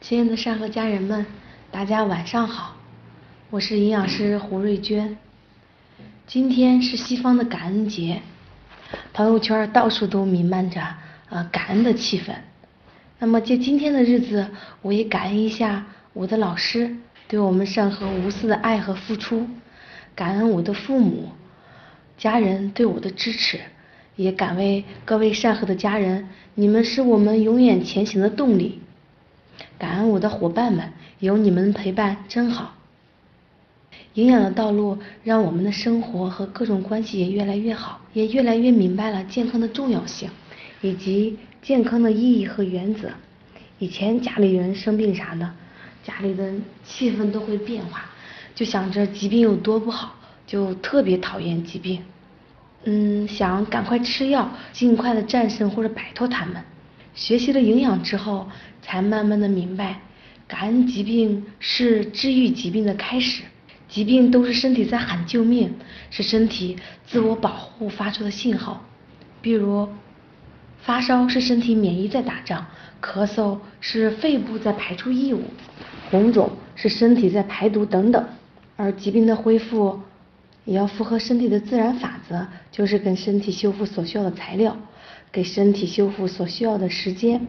亲爱的善和家人们，大家晚上好，我是营养师胡瑞娟。今天是西方的感恩节，朋友圈到处都弥漫着呃感恩的气氛。那么借今天的日子，我也感恩一下我的老师对我们善和无私的爱和付出，感恩我的父母、家人对我的支持，也感为各位善和的家人，你们是我们永远前行的动力。感恩我的伙伴们，有你们的陪伴真好。营养的道路让我们的生活和各种关系也越来越好，也越来越明白了健康的重要性，以及健康的意义和原则。以前家里人生病啥的，家里的气氛都会变化，就想着疾病有多不好，就特别讨厌疾病，嗯，想赶快吃药，尽快的战胜或者摆脱他们。学习了营养之后，才慢慢的明白，感恩疾病是治愈疾病的开始。疾病都是身体在喊救命，是身体自我保护发出的信号。比如，发烧是身体免疫在打仗，咳嗽是肺部在排出异物，红肿是身体在排毒等等。而疾病的恢复，也要符合身体的自然法则，就是跟身体修复所需要的材料。给身体修复所需要的时间。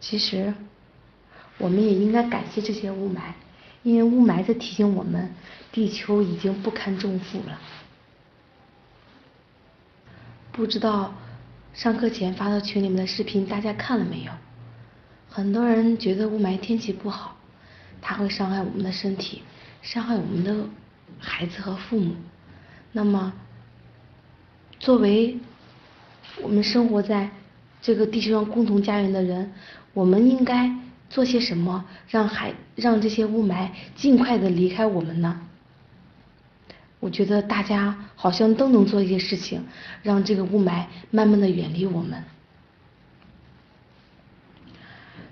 其实，我们也应该感谢这些雾霾，因为雾霾在提醒我们，地球已经不堪重负了。不知道上课前发到群里面的视频大家看了没有？很多人觉得雾霾天气不好，它会伤害我们的身体，伤害我们的孩子和父母。那么，作为我们生活在这个地球上共同家园的人，我们应该做些什么，让海让这些雾霾尽快的离开我们呢？我觉得大家好像都能做一些事情，让这个雾霾慢慢的远离我们。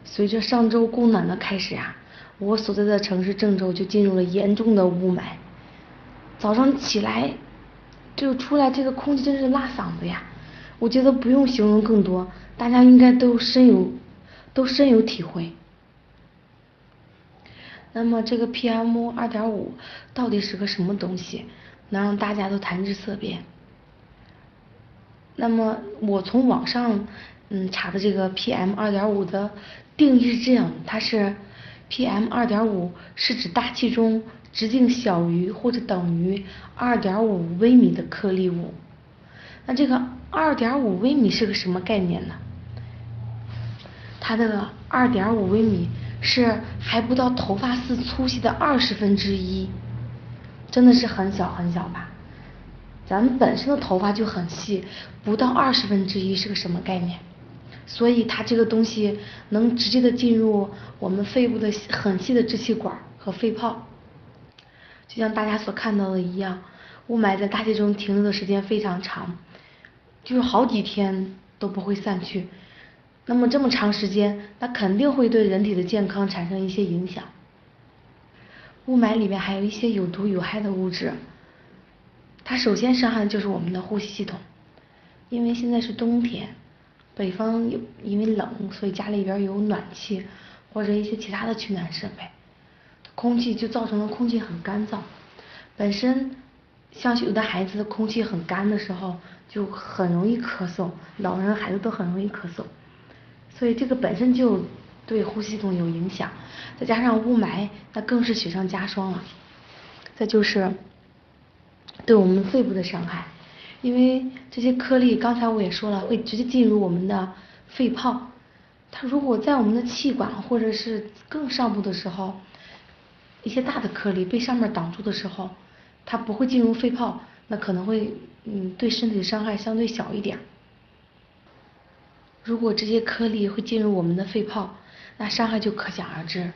随着上周供暖的开始啊，我所在的城市郑州就进入了严重的雾霾，早上起来。就出来，这个空气真是辣嗓子呀！我觉得不用形容更多，大家应该都深有都深有体会。那么这个 PM 二点五到底是个什么东西，能让大家都谈之色变？那么我从网上嗯查的这个 PM 二点五的定义是这样，它是 PM 二点五是指大气中。直径小于或者等于二点五微米的颗粒物。那这个二点五微米是个什么概念呢？它的二点五微米是还不到头发丝粗细的二十分之一，真的是很小很小吧？咱们本身的头发就很细，不到二十分之一是个什么概念？所以它这个东西能直接的进入我们肺部的很细的支气管和肺泡。就像大家所看到的一样，雾霾在大气中停留的时间非常长，就是好几天都不会散去。那么这么长时间，那肯定会对人体的健康产生一些影响。雾霾里面还有一些有毒有害的物质，它首先伤害的就是我们的呼吸系统。因为现在是冬天，北方有因为冷，所以家里边有暖气或者一些其他的取暖设备。空气就造成了空气很干燥，本身像有的孩子空气很干的时候，就很容易咳嗽，老人孩子都很容易咳嗽，所以这个本身就对呼吸系统有影响，再加上雾霾，那更是雪上加霜了。再就是对我们肺部的伤害，因为这些颗粒，刚才我也说了，会直接进入我们的肺泡，它如果在我们的气管或者是更上部的时候。一些大的颗粒被上面挡住的时候，它不会进入肺泡，那可能会嗯对身体的伤害相对小一点。如果这些颗粒会进入我们的肺泡，那伤害就可想而知。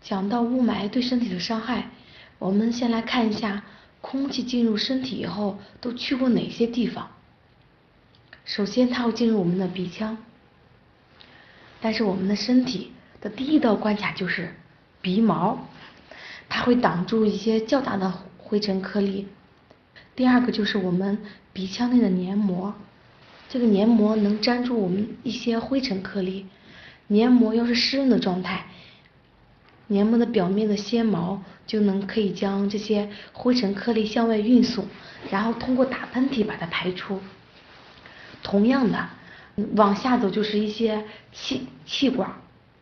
讲到雾霾对身体的伤害，我们先来看一下空气进入身体以后都去过哪些地方。首先，它会进入我们的鼻腔，但是我们的身体的第一道关卡就是鼻毛。它会挡住一些较大的灰尘颗粒。第二个就是我们鼻腔内的黏膜，这个黏膜能粘住我们一些灰尘颗粒。黏膜要是湿润的状态，黏膜的表面的纤毛就能可以将这些灰尘颗粒向外运送，然后通过打喷嚏把它排出。同样的，往下走就是一些气气管，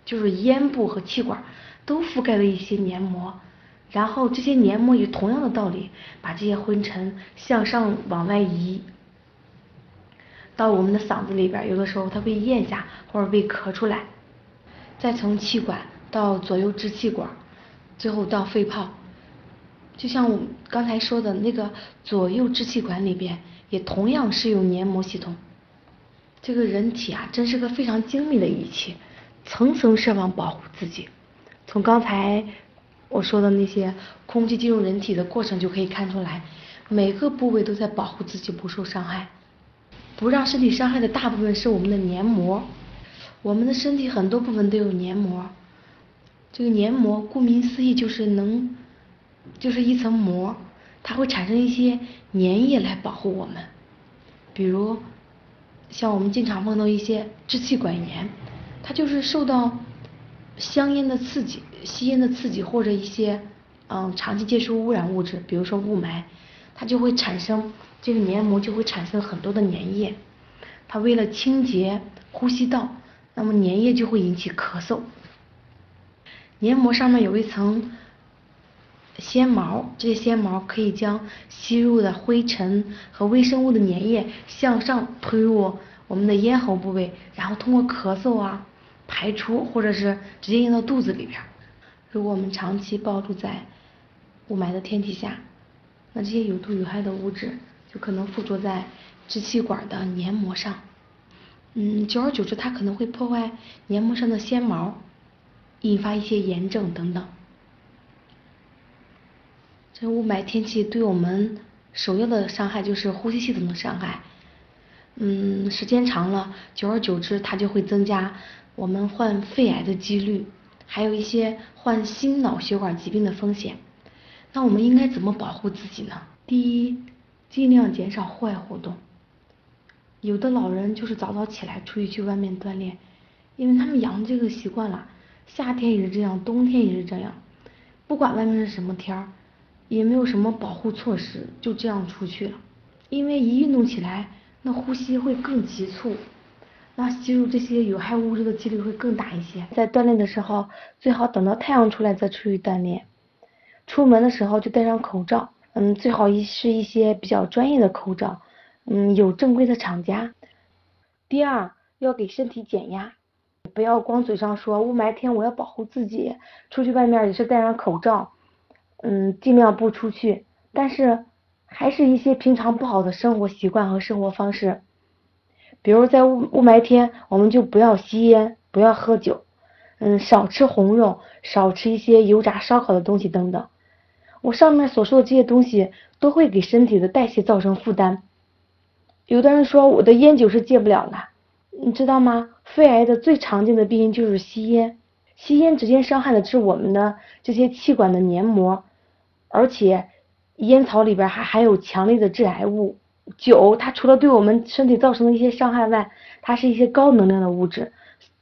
就是咽部和气管都覆盖了一些黏膜。然后这些黏膜也同样的道理，把这些灰尘向上往外移，到我们的嗓子里边，有的时候它被咽下或者被咳出来，再从气管到左右支气管，最后到肺泡。就像我刚才说的那个左右支气管里边，也同样是有黏膜系统。这个人体啊，真是个非常精密的仪器，层层设防保护自己。从刚才。我说的那些空气进入人体的过程就可以看出来，每个部位都在保护自己不受伤害。不让身体伤害的大部分是我们的黏膜。我们的身体很多部分都有黏膜，这个黏膜顾名思义就是能，就是一层膜，它会产生一些粘液来保护我们。比如像我们经常碰到一些支气管炎，它就是受到。香烟的刺激、吸烟的刺激或者一些嗯长期接触污染物质，比如说雾霾，它就会产生这个黏膜就会产生很多的粘液。它为了清洁呼吸道，那么粘液就会引起咳嗽。黏膜上面有一层纤毛，这些纤毛可以将吸入的灰尘和微生物的粘液向上推入我们的咽喉部位，然后通过咳嗽啊。排出，或者是直接咽到肚子里边。如果我们长期暴露在雾霾的天气下，那这些有毒有害的物质就可能附着在支气管的黏膜上。嗯，久而久之，它可能会破坏黏膜上的纤毛，引发一些炎症等等。这雾霾天气对我们首要的伤害就是呼吸系统的伤害。嗯，时间长了，久而久之，它就会增加。我们患肺癌的几率，还有一些患心脑血管疾病的风险。那我们应该怎么保护自己呢？第一，尽量减少户外活动。有的老人就是早早起来出去去外面锻炼，因为他们养这个习惯了，夏天也是这样，冬天也是这样，不管外面是什么天儿，也没有什么保护措施，就这样出去了。因为一运动起来，那呼吸会更急促。那吸入这些有害物质的几率会更大一些。在锻炼的时候，最好等到太阳出来再出去锻炼。出门的时候就戴上口罩，嗯，最好一是一些比较专业的口罩，嗯，有正规的厂家。第二，要给身体减压，不要光嘴上说雾霾天我要保护自己，出去外面也是戴上口罩，嗯，尽量不出去。但是还是一些平常不好的生活习惯和生活方式。比如在雾雾霾天，我们就不要吸烟，不要喝酒，嗯，少吃红肉，少吃一些油炸烧烤的东西等等。我上面所说的这些东西都会给身体的代谢造成负担。有的人说我的烟酒是戒不了了，你知道吗？肺癌的最常见的病因就是吸烟，吸烟直接伤害的是我们的这些气管的黏膜，而且烟草里边还含有强烈的致癌物。酒，它除了对我们身体造成的一些伤害外，它是一些高能量的物质，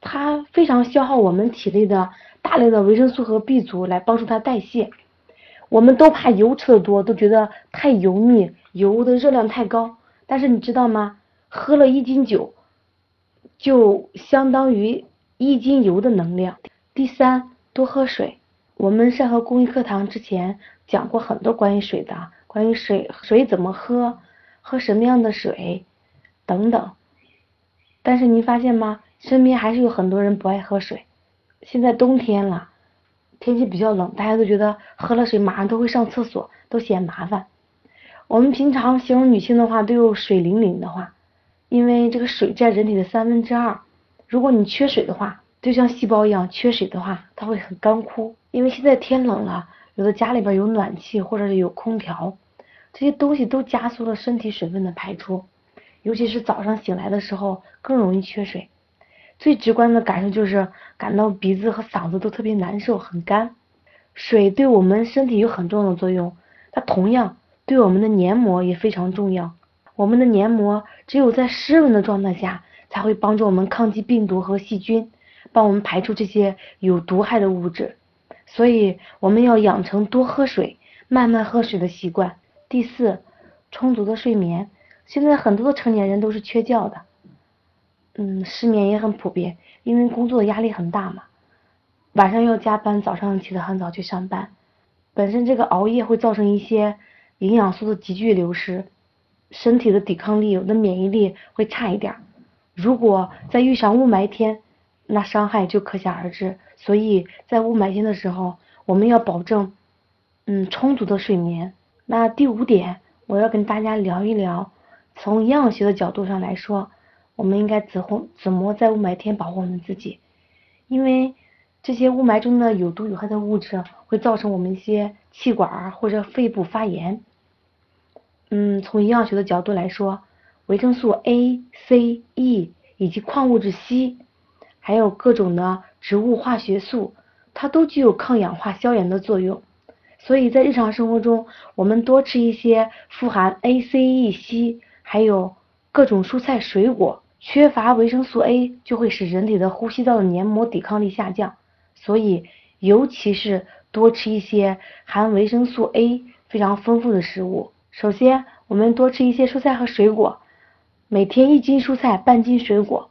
它非常消耗我们体内的大量的维生素和 B 族来帮助它代谢。我们都怕油吃的多，都觉得太油腻，油的热量太高。但是你知道吗？喝了一斤酒，就相当于一斤油的能量。第三，多喝水。我们善和公益课堂之前讲过很多关于水的，关于水，水怎么喝。喝什么样的水，等等。但是您发现吗？身边还是有很多人不爱喝水。现在冬天了，天气比较冷，大家都觉得喝了水马上都会上厕所，都嫌麻烦。我们平常形容女性的话都有水灵灵的话，因为这个水占人体的三分之二。如果你缺水的话，就像细胞一样，缺水的话它会很干枯。因为现在天冷了，有的家里边有暖气或者是有空调。这些东西都加速了身体水分的排出，尤其是早上醒来的时候更容易缺水。最直观的感受就是感到鼻子和嗓子都特别难受，很干。水对我们身体有很重要的作用，它同样对我们的黏膜也非常重要。我们的黏膜只有在湿润的状态下，才会帮助我们抗击病毒和细菌，帮我们排出这些有毒害的物质。所以我们要养成多喝水、慢慢喝水的习惯。第四，充足的睡眠。现在很多的成年人都是缺觉的，嗯，失眠也很普遍，因为工作的压力很大嘛，晚上要加班，早上起得很早去上班，本身这个熬夜会造成一些营养素的急剧流失，身体的抵抗力、有的免疫力会差一点。如果再遇上雾霾天，那伤害就可想而知。所以在雾霾天的时候，我们要保证嗯充足的睡眠。那第五点，我要跟大家聊一聊，从营养学的角度上来说，我们应该怎么怎么在雾霾天保护我们自己？因为这些雾霾中的有毒有害的物质会造成我们一些气管或者肺部发炎。嗯，从营养学的角度来说，维生素 A、C、E 以及矿物质硒，还有各种的植物化学素，它都具有抗氧化、消炎的作用。所以在日常生活中，我们多吃一些富含 A、C、E、硒，还有各种蔬菜水果。缺乏维生素 A 就会使人体的呼吸道的黏膜抵抗力下降，所以尤其是多吃一些含维生素 A 非常丰富的食物。首先，我们多吃一些蔬菜和水果，每天一斤蔬菜，半斤水果。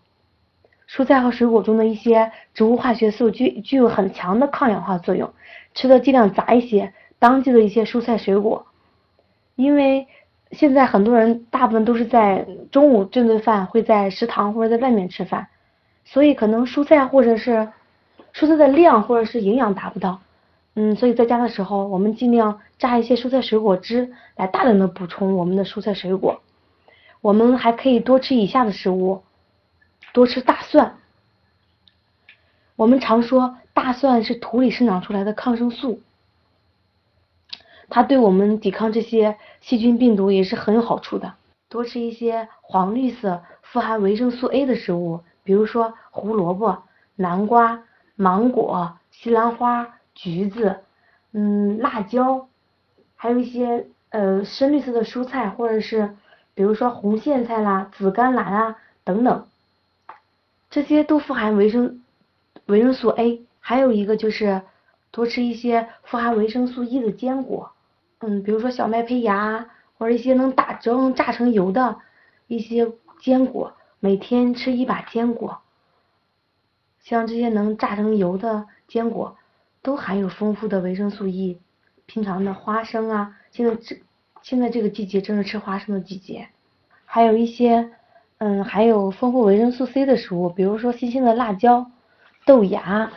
蔬菜和水果中的一些植物化学素具具有很强的抗氧化作用，吃的尽量杂一些。当季的一些蔬菜水果，因为现在很多人大部分都是在中午这顿饭会在食堂或者在外面吃饭，所以可能蔬菜或者是蔬菜的量或者是营养达不到，嗯，所以在家的时候我们尽量榨一些蔬菜水果汁来大量的补充我们的蔬菜水果。我们还可以多吃以下的食物，多吃大蒜。我们常说大蒜是土里生长出来的抗生素。它对我们抵抗这些细菌病毒也是很有好处的。多吃一些黄绿色、富含维生素 A 的食物，比如说胡萝卜、南瓜、芒果、西兰花、橘子，嗯，辣椒，还有一些呃深绿色的蔬菜，或者是比如说红苋菜啦、紫甘蓝啊等等，这些都富含维生维生素 A。还有一个就是多吃一些富含维生素 E 的坚果。嗯，比如说小麦胚芽，或者一些能打成榨成油的一些坚果，每天吃一把坚果。像这些能榨成油的坚果，都含有丰富的维生素 E。平常的花生啊，现在这现在这个季节正是吃花生的季节。还有一些嗯，含有丰富维生素 C 的食物，比如说新鲜的辣椒、豆芽、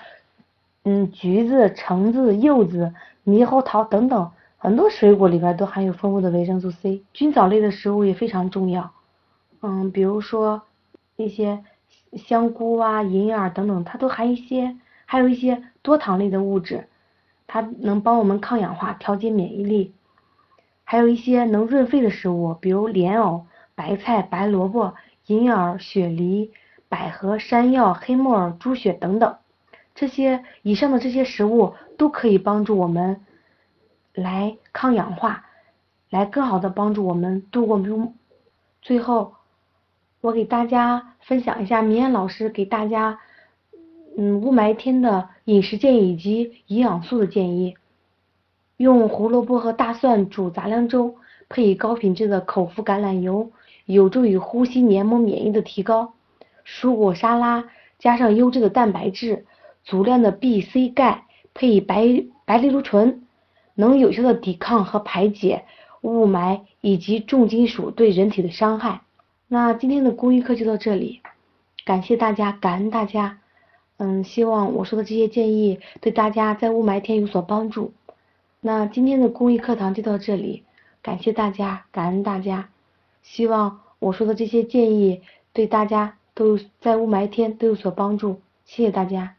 嗯，橘子、橙子、柚子、猕猴桃等等。很多水果里边都含有丰富的维生素 C，菌藻类的食物也非常重要。嗯，比如说一些香菇啊、银耳等等，它都含一些，还有一些多糖类的物质，它能帮我们抗氧化、调节免疫力。还有一些能润肺的食物，比如莲藕、白菜、白萝卜、银耳、雪梨、百合、山药、黑木耳、猪血等等，这些以上的这些食物都可以帮助我们。来抗氧化，来更好的帮助我们度过雾。最后，我给大家分享一下明艳老师给大家嗯雾霾天的饮食建议以及营养素的建议。用胡萝卜和大蒜煮杂粮粥，配以高品质的口服橄榄油，有助于呼吸黏膜免疫的提高。蔬果沙拉加上优质的蛋白质，足量的 B、C、钙，配以白白藜芦醇。能有效的抵抗和排解雾霾以及重金属对人体的伤害。那今天的公益课就到这里，感谢大家，感恩大家。嗯，希望我说的这些建议对大家在雾霾天有所帮助。那今天的公益课堂就到这里，感谢大家，感恩大家。希望我说的这些建议对大家都在雾霾天都有所帮助。谢谢大家。